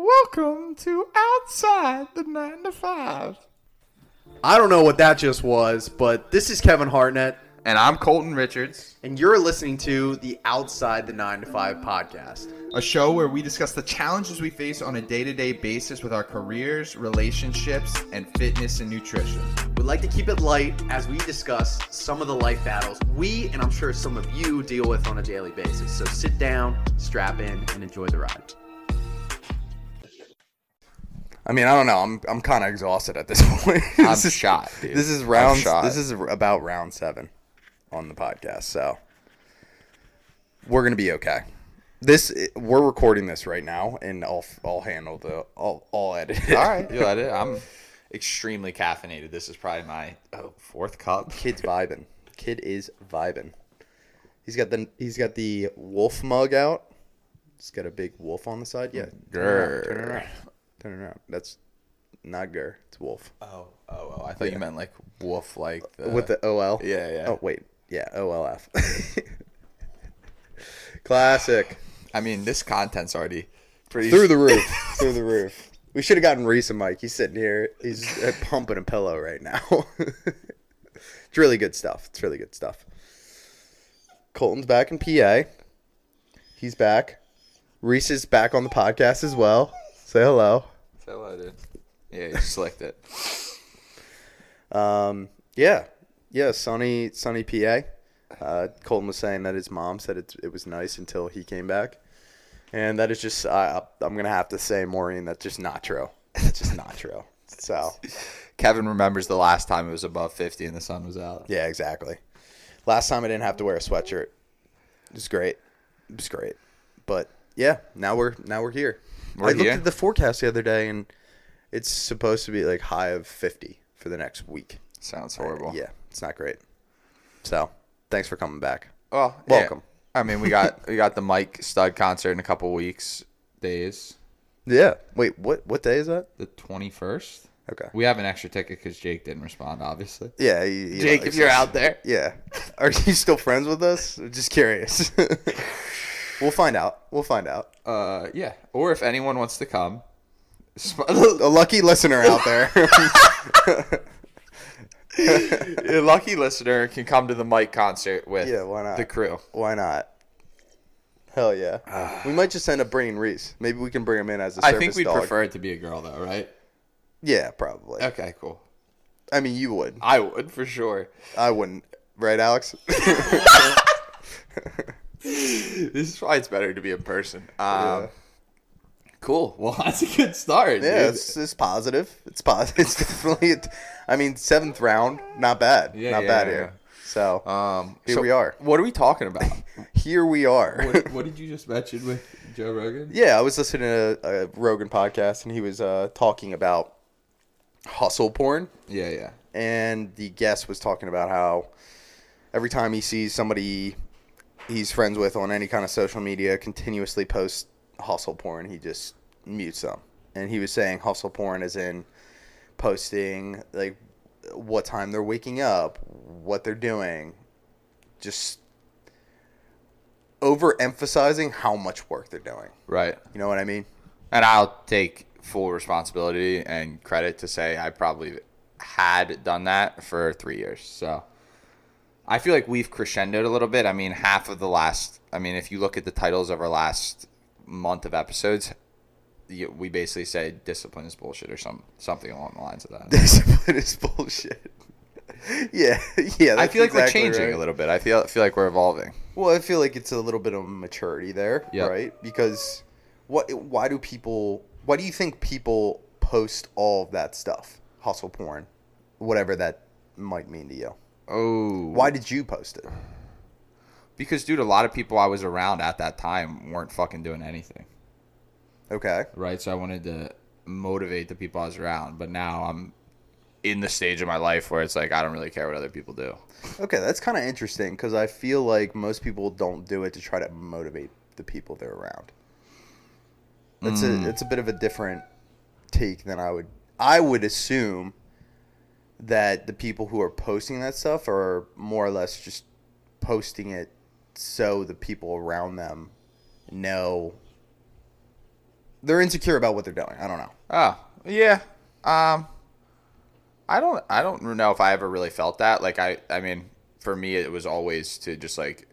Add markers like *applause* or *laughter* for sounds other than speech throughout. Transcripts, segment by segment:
Welcome to Outside the 9 to 5. I don't know what that just was, but this is Kevin Hartnett, And I'm Colton Richards, and you're listening to the Outside the 9 to 5 podcast. a show where we discuss the challenges we face on a day to day basis with our careers, relationships, and fitness and nutrition. We'd like to keep it light as we discuss some of the life battles we, and I'm sure some of you, deal with on a daily basis. So sit down, strap in, and enjoy the ride. I mean, I don't know. I'm I'm kind of exhausted at this *laughs* point. I'm this is shot, dude. This is round. shot. This is about round seven on the podcast. So we're gonna be okay. This we're recording this right now, and I'll I'll handle the I'll I'll edit. It. All right, you let *laughs* it. I'm extremely caffeinated. This is probably my oh, fourth cup. Kid's *laughs* vibing. Kid is vibing. He's got the he's got the wolf mug out. He's got a big wolf on the side. Yeah. Turn it around. Turn around. Turn it around. That's not Gur. It's wolf. Oh, oh, oh! I thought you meant like wolf, like the, With the OL. yeah, yeah. Oh wait. Yeah. OLF. *laughs* Classic. I mean, this content's already pretty Through the roof. *laughs* Through the roof. We should have gotten Reese a mic. He's sitting here. He's uh, *laughs* pumping a pillow right now. it's really good stuff. It's really good stuff. Colton's back in PA. He's back. Reese is back on the podcast as well. Say hello. Say hello, dude. Yeah, you slicked it. *laughs* Um, yeah, yeah. Sunny, sunny PA. Uh, Colton was saying that his mom said it, it was nice until he came back, and that is just I, I'm gonna have to say, Maureen, that's just not true. That's just not true. *laughs* So Kevin remembers the last time it was above 50 and the sun was out. yeah, exactly. Last time I didn't have to wear a sweatshirt. It was great. It was great. But yeah, now we're now we're here. We're I looked here. at the forecast the other day, and it's supposed to be like high of 50 for the next week. Sounds horrible. Yeah, it's not great. So thanks for coming back. Well, yeah. Welcome. I mean, we got we got the *laughs* Mike Stud concert in a couple weeks days. Yeah. Wait, what what day is that? The 21st. Okay. We have an extra ticket because Jake didn't respond, obviously. Yeah, he- he Jake, likes if you're out there, Yeah. *laughs* Are you still friends with us? Just curious. *laughs* we'll find out. We'll find out. uh, yeah. Or if anyone wants to come, sp- *laughs* A lucky listener out there. *laughs* a lucky listener can come to the Mike concert with Yeah, why not? the crew. Why not? Hell yeah. *sighs* we might just end up bringing Reese. Maybe we can bring him in as a I service think we'd dog. prefer it to be a girl, though, right? Yeah, probably. Okay, cool. I mean, you would. I would for sure. I wouldn't. Right, Alex? *laughs* *laughs* This is why it's better to be in person. Um, Cool. Well, *laughs* that's a good start. Yeah, dude. it's, it's positive. It's positive. *laughs* It's definitely. I mean, seventh round, not bad. Yeah, not yeah, bad yeah, here. So Um, Here so we are. What are we talking about? here we are. what, what did you just mention with Joe Rogan? yeah, I was listening to a, a Rogan podcast, and he was uh, talking about hustle porn, Yeah, yeah. and the guest was talking about how every time he sees somebody he's friends with on any kind of social media continuously post hustle porn, he just mutes them. And he was saying hustle porn is in posting like what time they're waking up, what they're doing, just overemphasizing how much work they're doing. Right. You know what I mean? And I'll take full responsibility and credit to say I probably had done that for three years. So I feel like we've crescendoed a little bit. I mean, half of the last, I mean, if you look at the titles of our last month of episodes, you, we basically say discipline is bullshit or some something along the lines of that. *laughs* Discipline is bullshit. *laughs* yeah, yeah. I feel like we're changing right. a little bit. I feel feel like we're evolving. Well, I feel like it's a little bit of maturity there, Yep. right? Because what? Why do people? Why do you think people post all of that stuff? Hustle porn, whatever that might mean to you. Oh, Why did you post it? Because, dude, a lot of people I was around at that time weren't fucking doing anything. Okay. right? So I wanted to motivate the people I was around, but now I'm in the stage of my life where it's like I don't really care what other people do. Okay, that's kind of interesting because I feel like most people don't do it to try to motivate the people they're around. It's a mm. it's a bit of a different take than I would I would assume that the people who are posting that stuff are more or less just posting it so the people around them know they're insecure about what they're doing. I don't know. Oh, yeah. Um I don't I don't know if I ever really felt that. Like I I mean, for me it was always to just like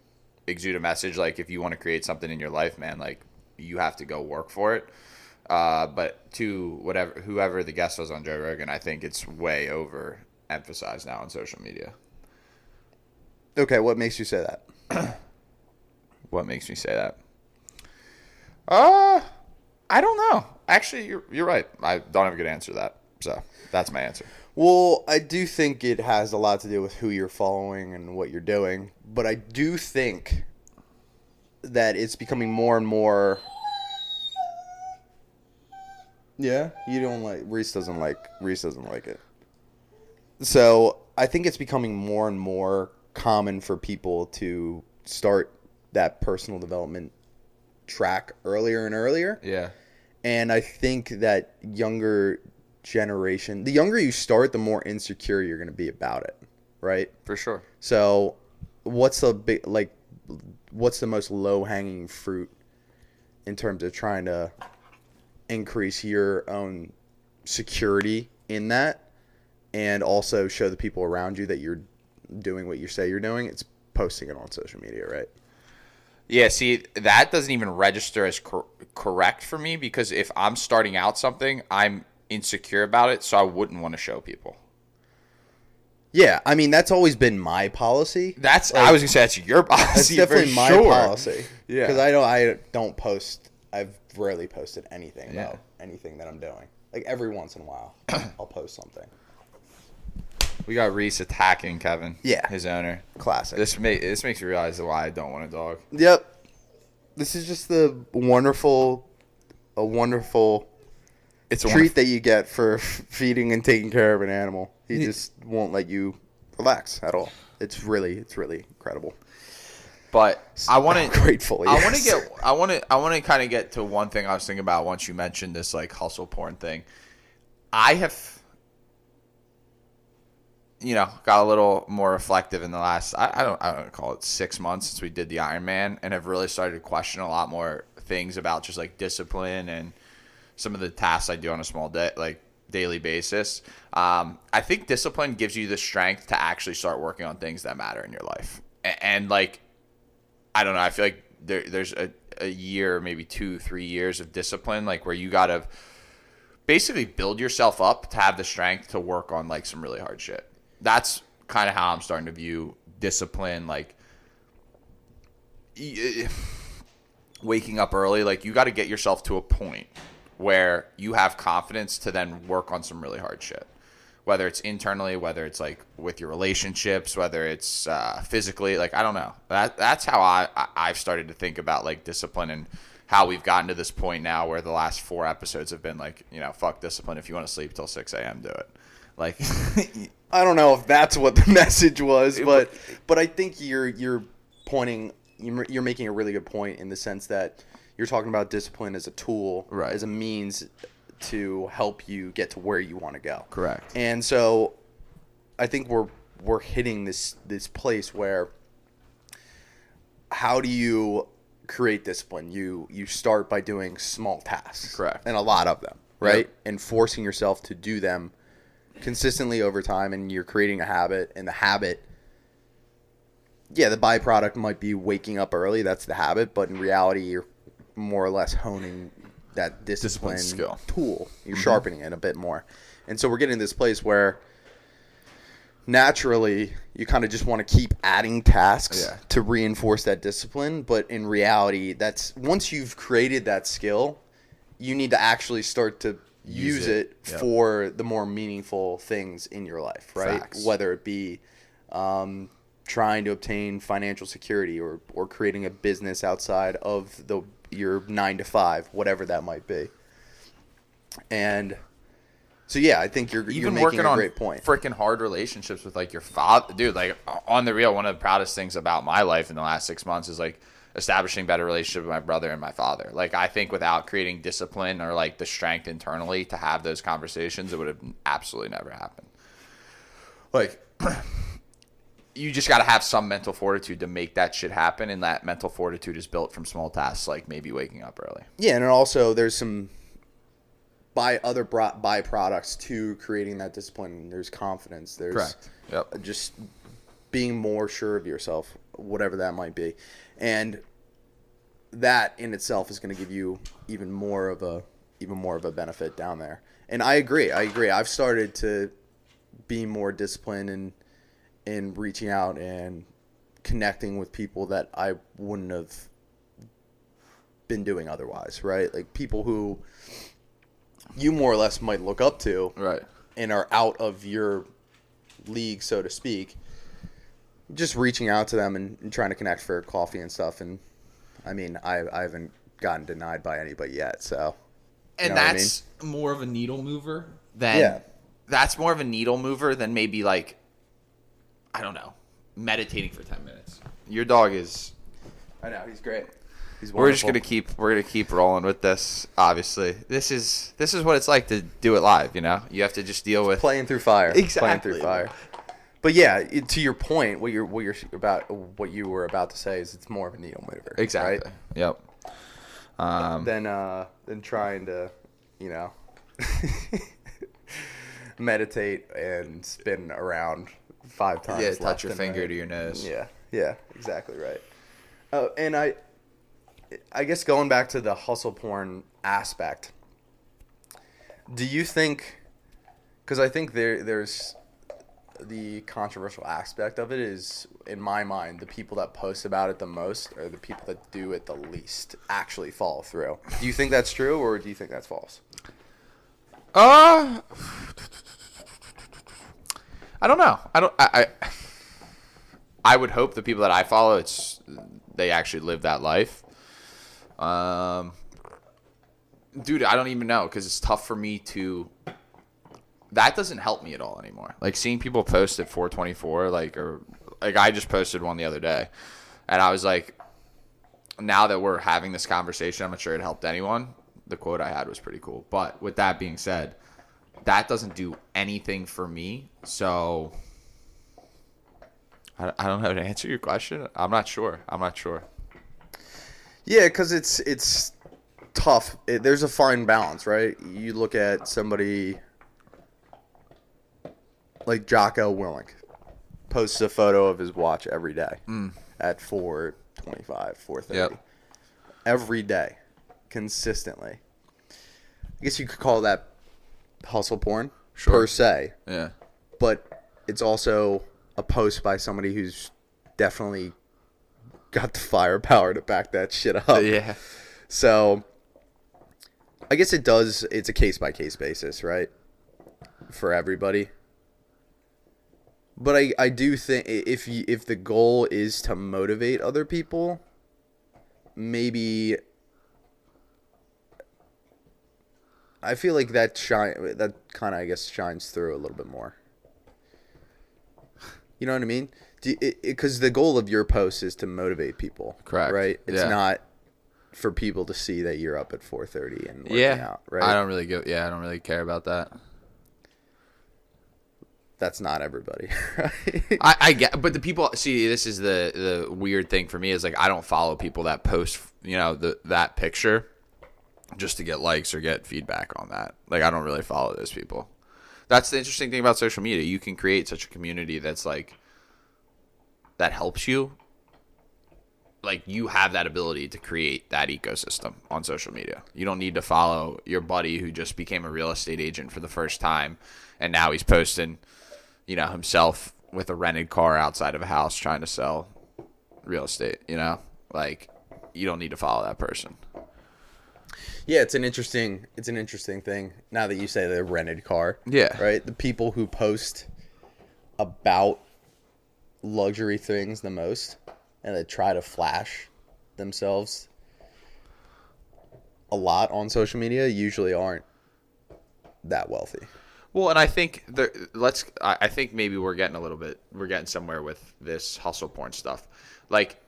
exude a message like if you want to create something in your life, man, like you have to go work for it. Uh, but to whatever whoever the guest was on Joe Rogan, I think it's way over emphasized now on social media. Okay, what makes you say that? *clears throat* What makes me say that? Uh I don't know. Actually, you're you're right. I don't have a good answer to that. So that's my answer. Well, I do think it has a lot to do with who you're following and what you're doing, but I do think that it's becoming more and more. Yeah, you don't like Reese doesn't like Reese doesn't like it. So I think it's becoming more and more common for people to start that personal development track earlier and earlier. Yeah. And I think that younger generation, the younger you start, the more insecure you're going to be about it, right? For sure. So, what's the big like what's the most low-hanging fruit in terms of trying to increase your own security in that and also show the people around you that you're doing what you say you're doing? It's posting it on social media, right? Yeah, see, that doesn't even register as cor- correct for me because if I'm starting out something, I'm insecure about it, so I wouldn't want to show people. Yeah, I mean that's always been my policy. That's I was gonna say that's your policy. That's definitely my sure. policy. Yeah. because I don't I don't post. I've rarely posted anything Yeah. about anything that I'm doing. Like every once in a while, *clears throat* I'll post something. We got Reese attacking Kevin. Yeah. his owner. Classic. This this makes me realize why I don't want a dog. Yep. This is just the wonderful, a wonderful It's a treat that you get for *laughs* feeding and taking care of an animal. He Yeah. just won't let you relax at all. It's really, it's really incredible. But I want to *laughs* gratefully. I want to yes. get. I want to. I want to kind of get to one thing I was thinking about once you mentioned this like hustle porn thing. I have, you know, got a little more reflective in the last. I, I don't. I don't call it six months since we did the Ironman, and have really started to question a lot more things about just like discipline and some of the tasks I do on a small day, like daily basis. Um, I think discipline gives you the strength to actually start working on things that matter in your life, and, and like I don't know. I feel like there, there's a, a year, maybe two, three years of discipline, like where you got to basically build yourself up to have the strength to work on like some really hard shit. That's kind of how I'm starting to view discipline. Like eh, waking up early, like you got to get yourself to a point where you have confidence to then work on some really hard shit whether it's internally, whether it's like with your relationships, whether it's uh, physically, like I don't know. That that's how I, I I've started to think about like discipline and how we've gotten to this point now where the last four episodes have been like you know fuck discipline. If you want to sleep till six a.m., do it. Like *laughs* I don't know if that's what the *laughs* message was, but but I think you're you're pointing you're, you're making a really good point in the sense that you're talking about discipline as a tool, Right. as a means to help you get to where you want to go. Correct. And so I think we're we're hitting this this place where how do you create discipline? You you start by doing small tasks. Correct. And a lot of them, right? Yep. And forcing yourself to do them consistently over time and you're creating a habit and the habit yeah, the byproduct might be waking up early, that's the habit, but in reality you're more or less honing that discipline, skill. tool. You're sharpening it a bit more. And so we're getting to this place where naturally you kind of just want to keep adding tasks Yeah. to reinforce that discipline, but in reality that's once you've created that skill, you need to actually start to Use use, it. it, Yep. for the more meaningful things in your life, right? Facts. Whether it be um, trying to obtain financial security or, or creating a business outside of the your nine to five, whatever that might be. And so, yeah, I think you're, you're even making working a on great point. freaking hard relationships with like your father, dude. Like on the real, one of the proudest things about my life in the last six months is like establishing better relationship with my brother and my father. Like I think without creating discipline or like the strength internally to have those conversations, it would have absolutely never happened. Like *clears throat* you just got to have some mental fortitude to make that shit happen, and that mental fortitude is built from small tasks like maybe waking up early. Yeah, and also there's some by other bro- byproducts to creating that discipline. There's confidence. There's Correct. Yep. just being more sure of yourself, whatever that might be, and that in itself is going to give you even more of a even more of a benefit down there. And I agree. I agree. I've started to be more disciplined in in reaching out and connecting with people that I wouldn't have been doing otherwise, right? Like people who you more or less might look up to Right. and are out of your league, so to speak. Just reaching out to them and, and trying to connect for coffee and stuff. And I mean, I, I haven't gotten denied by anybody yet. So, and know what I that's more of a needle mover than Yeah. that's more of a needle mover than maybe like I don't know meditating for ten minutes. Your dog is. I know he's great. He's We're just gonna keep we're gonna keep rolling with this. Obviously, this is this is what it's like to do it live. You know, you have to just deal with. playing through fire. Exactly, Playing through fire. But yeah, it- to your point, what you're what you're about what you were about to say is it's more of a needle mover. Exactly. Right? Yep. Um, than uh than trying to, you know, *laughs* meditate and spin around five times. yeah, touch your finger right. to your nose. Yeah, yeah, exactly right. Oh, and I, I guess going back to the hustle porn aspect, do you think? Because I think there there's the controversial aspect of it is in my mind the people that post about it the most are the people that do it the least actually follow through. Do you think that's true or do you think that's false? Uh, I don't know. I don't. I, I. I would hope the people that I follow, it's they actually live that life. Um, dude, I don't even know because it's tough for me to. That doesn't help me at all anymore. Like seeing people post at 424, like or like I just posted one the other day, and I was like, now that we're having this conversation, I'm not sure it helped anyone. The quote I had was pretty cool. But with that being said, that doesn't do anything for me. So I, I don't know how to answer your question. I'm not sure. I'm not sure. Yeah, because it's it's tough. It, there's a fine balance, right? You look at somebody like Jocko Willink, posts a photo of his watch every day mm. at 4:25, 4:30, Yep. every day, consistently. I guess you could call that hustle porn Sure. per se, Yeah. but it's also a post by somebody who's definitely got the firepower to back that shit up. Yeah. So I guess it does it's a case by case basis, right? For everybody. But I, I do think if you, if the goal is to motivate other people, maybe I feel like that shine that kind of I guess shines through a little bit more. You know what I mean? Because the goal of your post is to motivate people, Correct. Right? It's Yeah. not for people to see that you're up at 4:30 and working Yeah. out, right? I don't really give. Yeah, I don't really care about that. That's not everybody, *laughs* right? I, I get, but the people see this is the the weird thing for me is like I don't follow people that post you know the that picture just to get likes or get feedback on that. Like I don't really follow those people. That's the interesting thing about social media. You can create such a community that's like that helps you. Like you have that ability to create that ecosystem on social media. You don't need to follow your buddy who just became a real estate agent for the first time and now he's posting you know, himself with a rented car outside of a house trying to sell real estate, you know? Like you don't need to follow that person. Yeah, it's an interesting it's an interesting thing. Now that you say the rented car, Yeah. right? The people who post about luxury things the most and they try to flash themselves a lot on social media usually aren't that wealthy. Well, and I think there let's I I think maybe we're getting a little bit we're getting somewhere with this hustle porn stuff. Like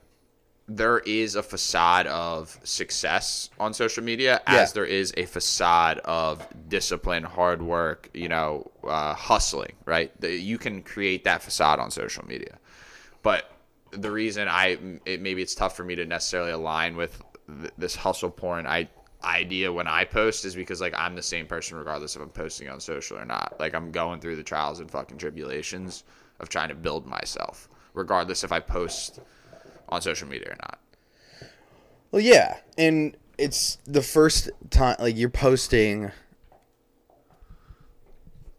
there is a facade of success on social media as Yeah. there is a facade of discipline, hard work, you know, uh, hustling, right? The, you can create that facade on social media. But the reason I it, maybe it's tough for me to necessarily align with th- this hustle porn I idea when I post is because like I'm the same person regardless if I'm posting on social or not. Like I'm going through the trials and fucking tribulations of trying to build myself, regardless if I post on social media or not. Well, yeah, and it's the first time like you're posting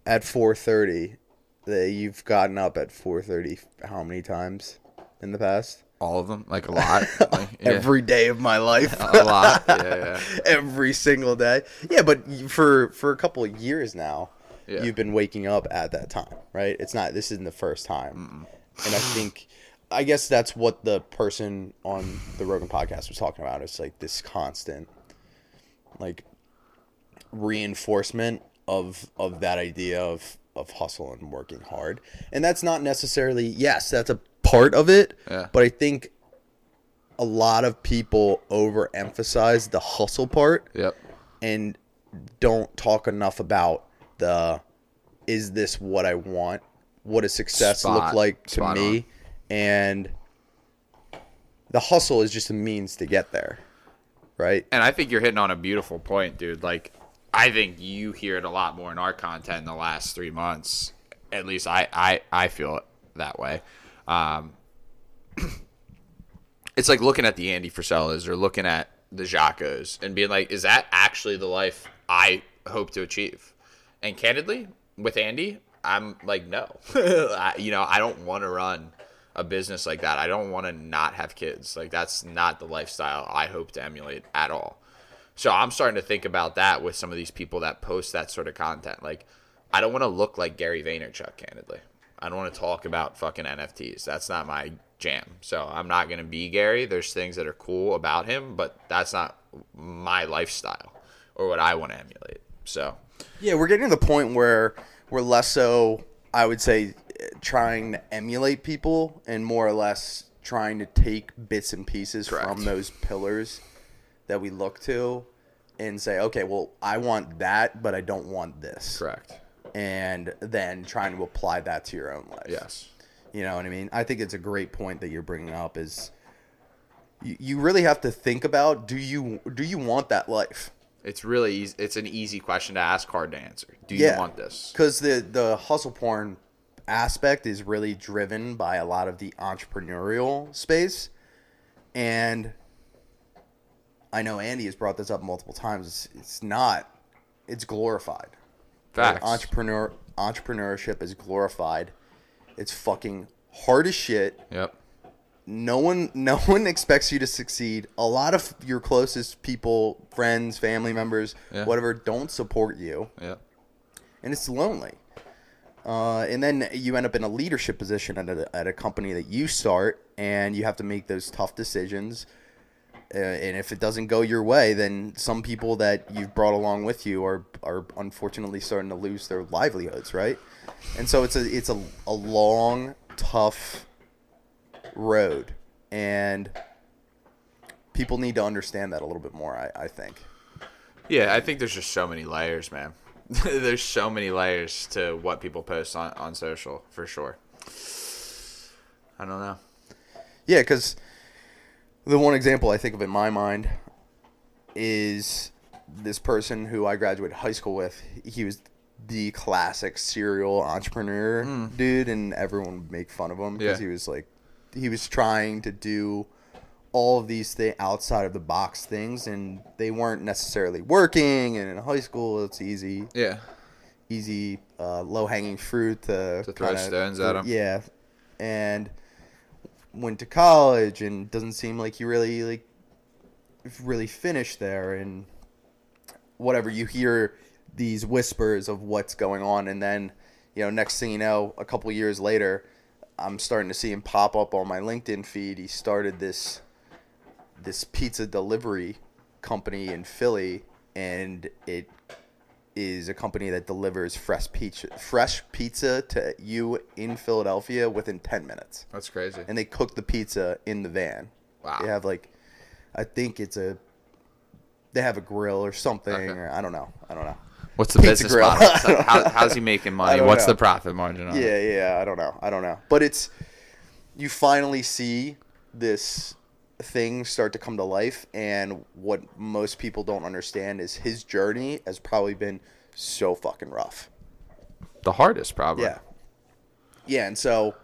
at 4:30 that you've gotten up at 4:30 how many times in the past? All of them, like a lot, *laughs* like, yeah. Every day of my life. a lot. Yeah, yeah. *laughs* Every single day. Yeah, but for for a couple of years now, Yeah. you've been waking up at that time, right? It's not this isn't the first time. And I think *laughs* I guess that's what the person on the Rogan podcast was talking about. It's like this constant like reinforcement of of that idea of of hustle and working hard. And that's not necessarily yes, that's a part of it, Yeah. but I think a lot of people overemphasize the hustle part Yep. and don't talk enough about the is this what I want? What does success look like to spot me? on. And the hustle is just a means to get there. Right? And I think you're hitting on a beautiful point, dude. Like, I think you hear it a lot more in our content in the last three months. At least I, I, I feel it that way. Um, *clears throat* it's like looking at the Andy Frisellas or looking at the Jockos and being like, is that actually the life I hope to achieve? And candidly, with Andy, I'm like, no. *laughs* I, you know, I don't want to run a business like that. I don't want to not have kids. Like, that's not the lifestyle I hope to emulate at all. So I'm starting to think about that with some of these people that post that sort of content. Like, I don't want to look like Gary Vaynerchuk, candidly. I don't want to talk about fucking NFTs. That's not my jam. So I'm not going to be Gary. There's things that are cool about him, but that's not my lifestyle or what I want to emulate. So, Yeah, we're getting to the point where we're less so, I would say, trying to emulate people and more or less trying to take bits and pieces Correct. from those pillars that we look to and say, okay, well, I want that, but I don't want this. correct. And then trying to apply that to your own life. Yes. You know what I mean? I think it's a great point that you're bringing up is you, you really have to think about do you do you want that life? It's really easy. It's an easy question to ask, hard to answer. Do you want this? Because the the hustle porn aspect is really driven by a lot of the entrepreneurial space, and I know Andy has brought this up multiple times. It's, it's not. It's glorified. Facts. Entrepreneur entrepreneurship is glorified. It's fucking hard as shit. Yep. No one no *laughs* one expects you to succeed. A lot of your closest people, friends, family members, Yeah. whatever, don't support you Yep. and it's lonely. Uh, and then you end up in a leadership position at a, at a company that you start, and you have to make those tough decisions. Uh, and if it doesn't go your way, then some people that you've brought along with you are are unfortunately starting to lose their livelihoods, right? And so it's a it's a, a long, tough road, and people need to understand that a little bit more. I, I think. Yeah, I think there's just so many layers, man. *laughs* there's so many layers to what people post on, on social, for sure. I don't know. Yeah, because the one example I think of in my mind is this person who I graduated high school with. He was the classic serial entrepreneur hmm. dude, and everyone would make fun of him because Yeah. he was like, he was trying to do all of these things outside of the box things, and they weren't necessarily working. And in high school, it's easy Yeah. easy, uh, low hanging fruit to, To throw kinda- stones at 'em. Yeah, and went to college and doesn't seem like you really like really finished there and whatever you hear these whispers of what's going on and then you know next thing you know a couple years later i'm starting to see him pop up on my linkedin feed he started this this pizza delivery company in philly and it is a company that delivers fresh pizza fresh pizza to you in philadelphia within 10 minutes That's crazy. and they cook the pizza in the van Wow. they have like i think it's a they have a grill or something Okay. or i don't know i don't know What's the Pizza business grill. model? *laughs* So how, how's he making money? What's know. the profit margin on it? Yeah, yeah, I don't know. I don't know. But it's you finally see this thing start to come to life and what most people don't understand is his journey has probably been so fucking rough. The hardest, probably. Yeah. Yeah, and so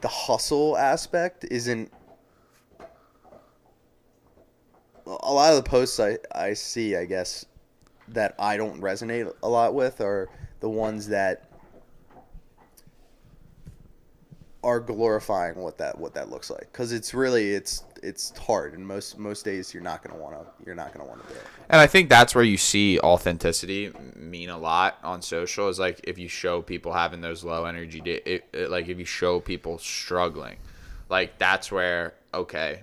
the hustle aspect isn't a lot of the posts I, I see, I guess, that I don't resonate a lot with are the ones that are glorifying what that what that looks like because it's really it's it's hard and most most days you're not gonna want to you're not gonna want to do it And I think that's where you see authenticity mean a lot on social is like if you show people having those low energy it, it, like if you show people struggling, like that's where okay,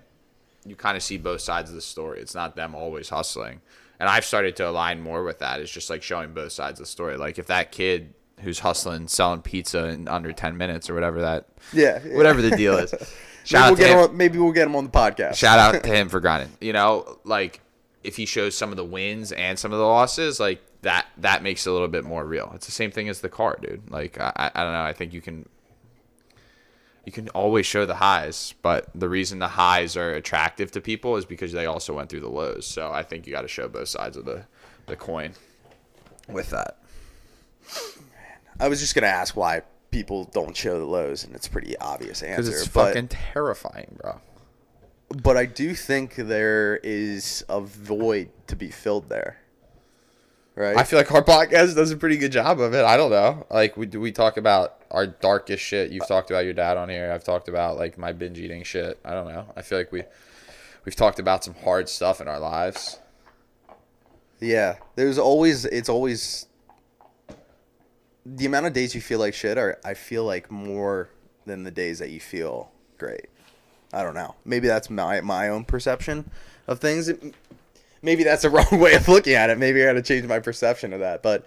you kind of see both sides of the story. It's not them always hustling. And I've started to align more with that. It's just like showing both sides of the story. Like if that kid who's hustling selling pizza in under 10 minutes or whatever that yeah, yeah. whatever the deal is. *laughs* maybe Shout we'll out to get him. him maybe we'll get him on the podcast Shout out to *laughs* him for grinding. You know, like if he shows some of the wins and some of the losses, like that that makes it a little bit more real. It's the same thing as the car, dude. Like I, I I don't know. I think you can you can always show the highs, but the reason the highs are attractive to people is because they also went through the lows. So I think you got to show both sides of the the coin with that. I was just gonna ask why people don't show the lows and it's a pretty obvious answer. Because it's but fucking terrifying, bro. but I do think there is a void to be filled there right I feel like our podcast does a pretty good job of it. I don't know. Like we do we talk about our darkest shit. You've talked about your dad on here. I've talked about like my binge eating shit. I don't know. I feel like we we've talked about some hard stuff in our lives. Yeah, there's always it's always the amount of days you feel like shit are I feel like more than the days that you feel great. I don't know. Maybe that's my my own perception of things. Maybe that's a *laughs* wrong way of looking at it. Maybe I got to change my perception of that. But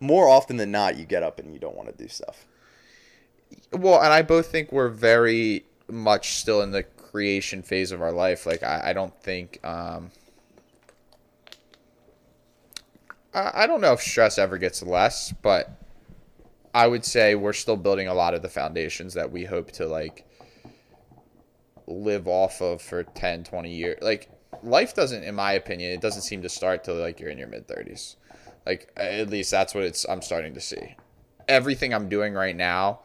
more often than not, you get up and you don't want to do stuff. Well, and I both think we're very much still in the creation phase of our life. Like I, I don't think um I don't know if stress ever gets less, but I would say we're still building a lot of the foundations that we hope to like live off of for 10, 20 years. Like life doesn't in my opinion, it doesn't seem to start till like you're in your mid 30s. Like at least that's what it's I'm starting to see. Everything I'm doing right now,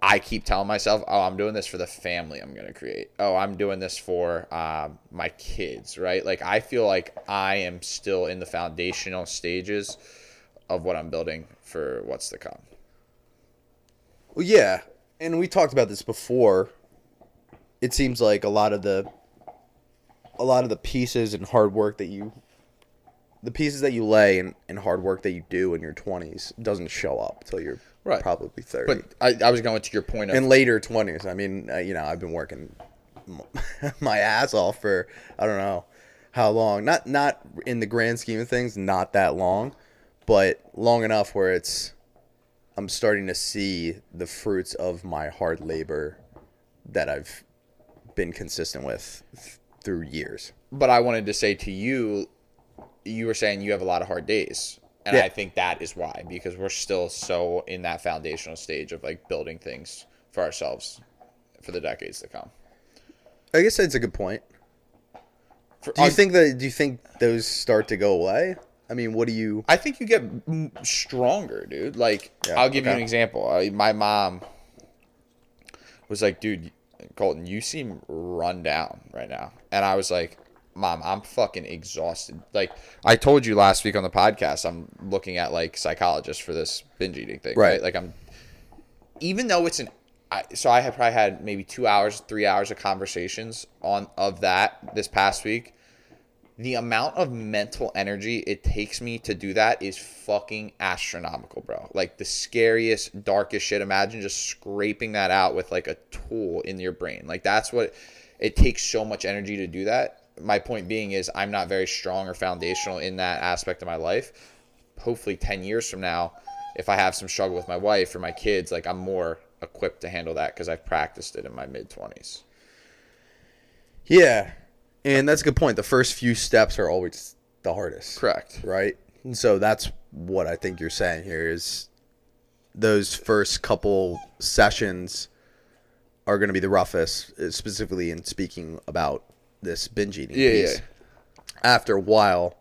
I keep telling myself, "Oh, I'm doing this for the family I'm gonna create. Oh, I'm doing this for um, my kids, right? Like I feel like I am still in the foundational stages of what I'm building for what's to come. Well, yeah, and we talked about this before. It seems like a lot of the a lot of the pieces and hard work that you the pieces that you lay and, and hard work that you do in your 20s doesn't show up till you're Right. probably 30 But I, I was going to your point of in later 20s i mean uh, you know i've been working *laughs* my ass off for i don't know how long not not in the grand scheme of things not that long but long enough where it's i'm starting to see the fruits of my hard labor that i've been consistent with th- through years but I wanted to say to you, you were saying you have a lot of hard days. And Yeah. I think that is why, because we're still so in that foundational stage of like building things for ourselves for the decades to come. i guess that's a good point For do you think that do you think those start to go away i mean what do you I think you get m- stronger, dude. Like, Yeah, I'll give you an example. I, my mom was like, dude, Colton, you seem run down right now. And I was like, mom, I'm fucking exhausted. Like, I told you last week on the podcast, I'm looking at like psychologists for this binge eating thing, right? Right. Like, I'm, even though it's an, I, so I have probably had maybe two hours, three hours of conversations on of that this past week the amount of mental energy it takes me to do that is fucking astronomical, bro. Like the scariest, darkest shit. Imagine just scraping that out with like a tool in your brain. Like that's what it takes so much energy to do that. My point being is I'm not very strong or foundational in that aspect of my life. Hopefully 10 years from now, if I have some struggle with my wife or my kids, like I'm more equipped to handle that because I've practiced it in my mid 20s. Yeah, and that's a good point. The first few steps are always the hardest, Correct. right? And so that's what I think you're saying here is those first couple sessions are going to be the roughest, uh, specifically in speaking about this binge eating Yeah, piece. yeah. After a while,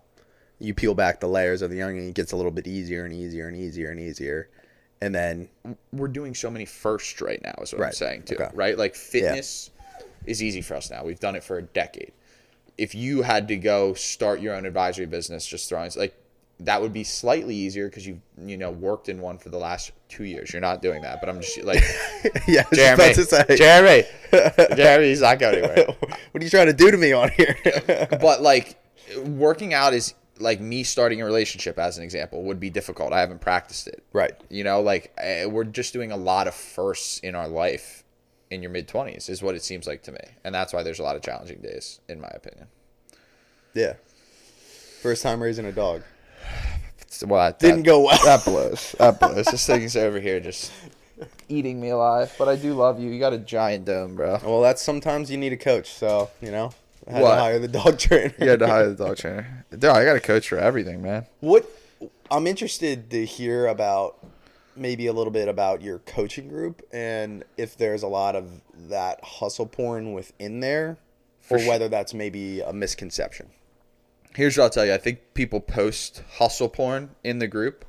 you peel back the layers of the onion, it gets a little bit easier and easier and easier and easier. And then, we're doing so many firsts right now is what I'm saying too. Okay. Right? Like fitness is easy for us now. We've done it for a decade. If you had to go start your own advisory business, just throwing like that would be slightly easier because you've you know worked in one for the last two years. You're not doing that, but I'm just like *laughs* yeah, Jeremy, about to say, Jeremy, *laughs* Jeremy's not going anywhere. *laughs* what are you trying to do to me on here? but like working out is like me starting a relationship as an example would be difficult. I haven't practiced it. right. You know, like eh, we're just doing a lot of firsts in our life in your mid 20s is what it seems like to me. And that's why there's a lot of challenging days in my opinion. Yeah. First time raising a dog. Well, that, Didn't go well. That blows. That blows. this thing's over here just eating me alive, but I do love you. You got a giant dome, bro. Well, that's sometimes you need a coach, so you know, I had What? to hire the dog trainer. You had to hire the dog *laughs* trainer. Dude, I got a coach for everything, man. What I'm interested to hear about maybe a little bit about your coaching group and if there's a lot of that hustle porn within there or sure. whether that's maybe a misconception. Here's what I'll tell you. I think people post hustle porn in the group,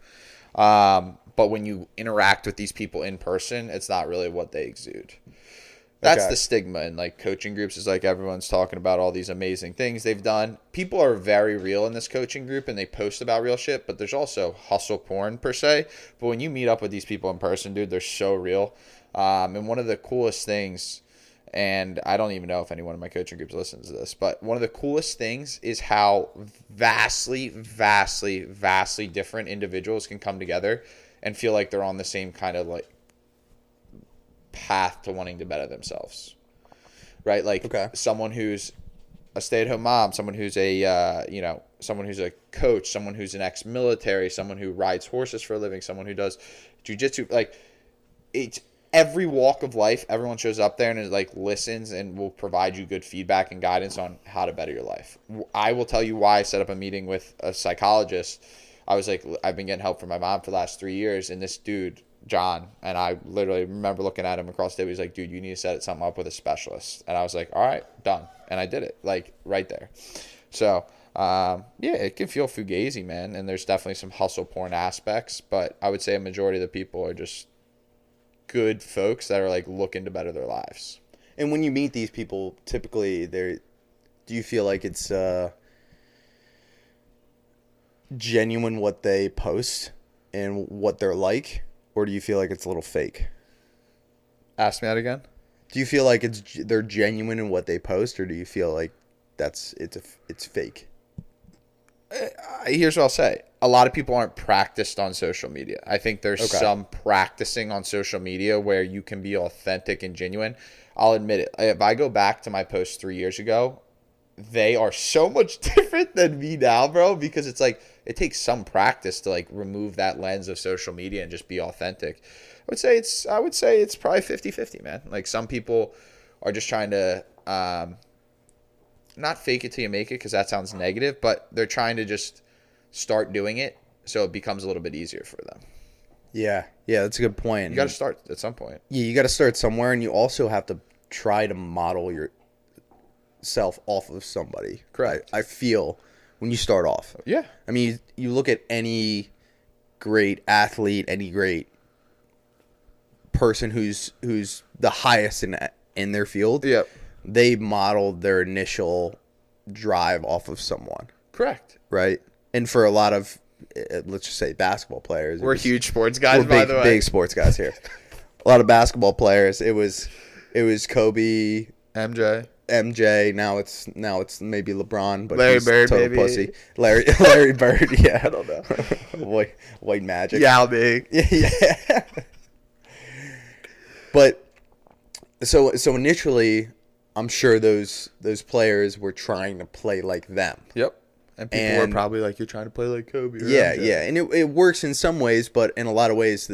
um, but when you interact with these people in person, it's not really what they exude. That's Okay. the stigma in like coaching groups. Is like everyone's talking about all these amazing things they've done. People are very real in this coaching group, and they post about real shit. But there's also hustle porn per se. But when you meet up with these people in person, dude, they're so real. Um, and one of the coolest things and I don't even know if anyone in my coaching groups listens to this, but one of the coolest things is how vastly, vastly, vastly different individuals can come together and feel like they're on the same kind of like path to wanting to better themselves. Right? Like Okay. someone who's a stay-at-home mom, someone who's a uh, you know, someone who's a coach, someone who's an ex-military, someone who rides horses for a living, someone who does jujitsu, like it's every walk of life everyone shows up there and is like listens and will provide you good feedback and guidance on how to better your life i will tell you why i set up a meeting with a psychologist i was like i've been getting help from my mom for the last three years and this dude john and i literally remember looking at him across the table. He's like dude you need to set something up with a specialist. And i was like all right done. And i did it like right there. So um, yeah, it can feel fugazi, man, and there's definitely some hustle porn aspects, but I would say a majority of the people are just good folks that are like looking to better their lives. And when you meet these people, typically they do you feel like it's uh genuine what they post and what they're like or do you feel like it's a little fake? Ask me that again. Do you feel like it's they're genuine in what they post, or do you feel like that's it's a, it's fake? Uh, Here's what I'll say. A lot of people aren't practiced on social media. I think there's Okay. some practicing on social media where you can be authentic and genuine. I'll admit it. If I go back to my posts three years ago, they are so *laughs* much different than me now, bro, because it's like it takes some practice to like remove that lens of social media and just be authentic. I would say it's I would say it's probably 50-50, man. Like some people are just trying to um not fake it till you make it because that sounds negative, but they're trying to just start doing it so it becomes a little bit easier for them. Yeah, yeah, that's a good point. You got to start at some point. yeah, you got to start somewhere, and you also have to try to model yourself off of somebody. Correct. I, I feel when you start off. Yeah. I mean, you, you look at any great athlete, any great person who's who's the highest in in their field. Yep. They modeled their initial drive off of someone, Correct. right? And for a lot of uh, let's just say basketball players, We're was- huge sports guys, by big, the way. big sports guys here. a lot of basketball players. It was it was Kobe, MJ. MJ. Now it's now it's maybe LeBron, but Larry he's Bird, total maybe. pussy. Larry *laughs* Larry Bird. Yeah, I don't know. *laughs* white white magic. Yeah, big? *laughs* yeah. but so so initially, I'm sure those those players were trying to play like them. Yep. And people And- were probably like, "You're trying to play like Kobe." Or Yeah, MJ." yeah, and it, it works in some ways, but in a lot of ways,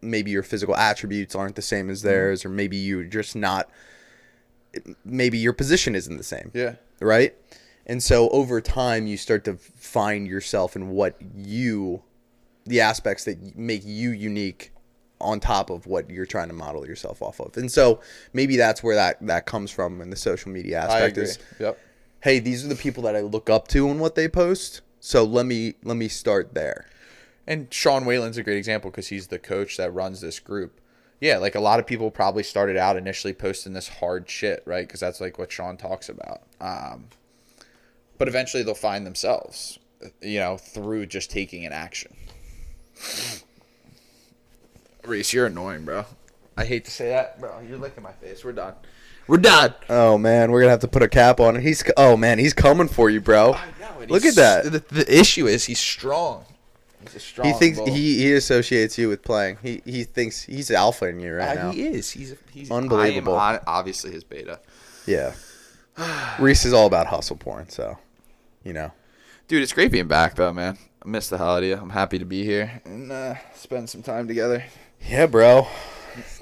maybe your physical attributes aren't the same as mm-hmm. theirs, or maybe you're just not. Maybe your position isn't the same, Yeah. right? And so over time, you start to find yourself in what you, the aspects that make you unique on top of what you're trying to model yourself off of. And so maybe that's where that that comes from in the social media aspect is Yep. hey, these are the people that I look up to and what they post. So let me let me start there. And Sean Whalen's a great example because he's the coach that runs this group. Yeah, like a lot of people probably started out initially posting this hard shit, right? Because that's like what Sean talks about. Um, but eventually they'll find themselves, you know, through just taking an action. Reese, you're annoying, bro. I hate to say that, bro. You're licking my face. We're done. We're done. Oh man, we're gonna have to put a cap on it. He's oh man, he's coming for you, bro. Look at that. The, the issue is he's strong. Strong. He thinks he, he associates you with playing. He he thinks he's alpha in you right Uh, now. he is. He's he's Unbelievable. I am on, obviously his beta. Yeah. *sighs* Reese is all about hustle porn, so you know. Dude, it's great being back though, man. I miss the hell out of you. I'm happy to be here and uh, spend some time together. Yeah, bro.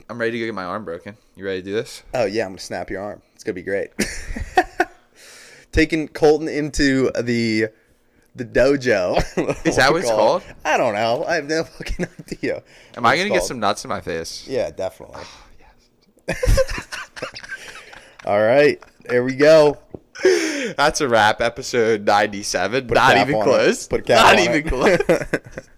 I'm ready to go get my arm broken. You ready to do this? Oh yeah, I'm gonna snap your arm. It's gonna be great. *laughs* Taking Colton into the the dojo. *laughs* Is that what it's called? I don't know. I have no *laughs* fucking idea. Am I gonna get some nuts in my face? Yeah, definitely. *sighs* Oh, *laughs* All right, there we go. That's a wrap. Episode 97. Put a Not cap even on it. close. Put a cap Not on even it. close.